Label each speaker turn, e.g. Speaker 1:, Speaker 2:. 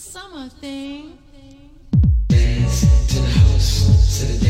Speaker 1: summer thing. Dance to the house, to the dance.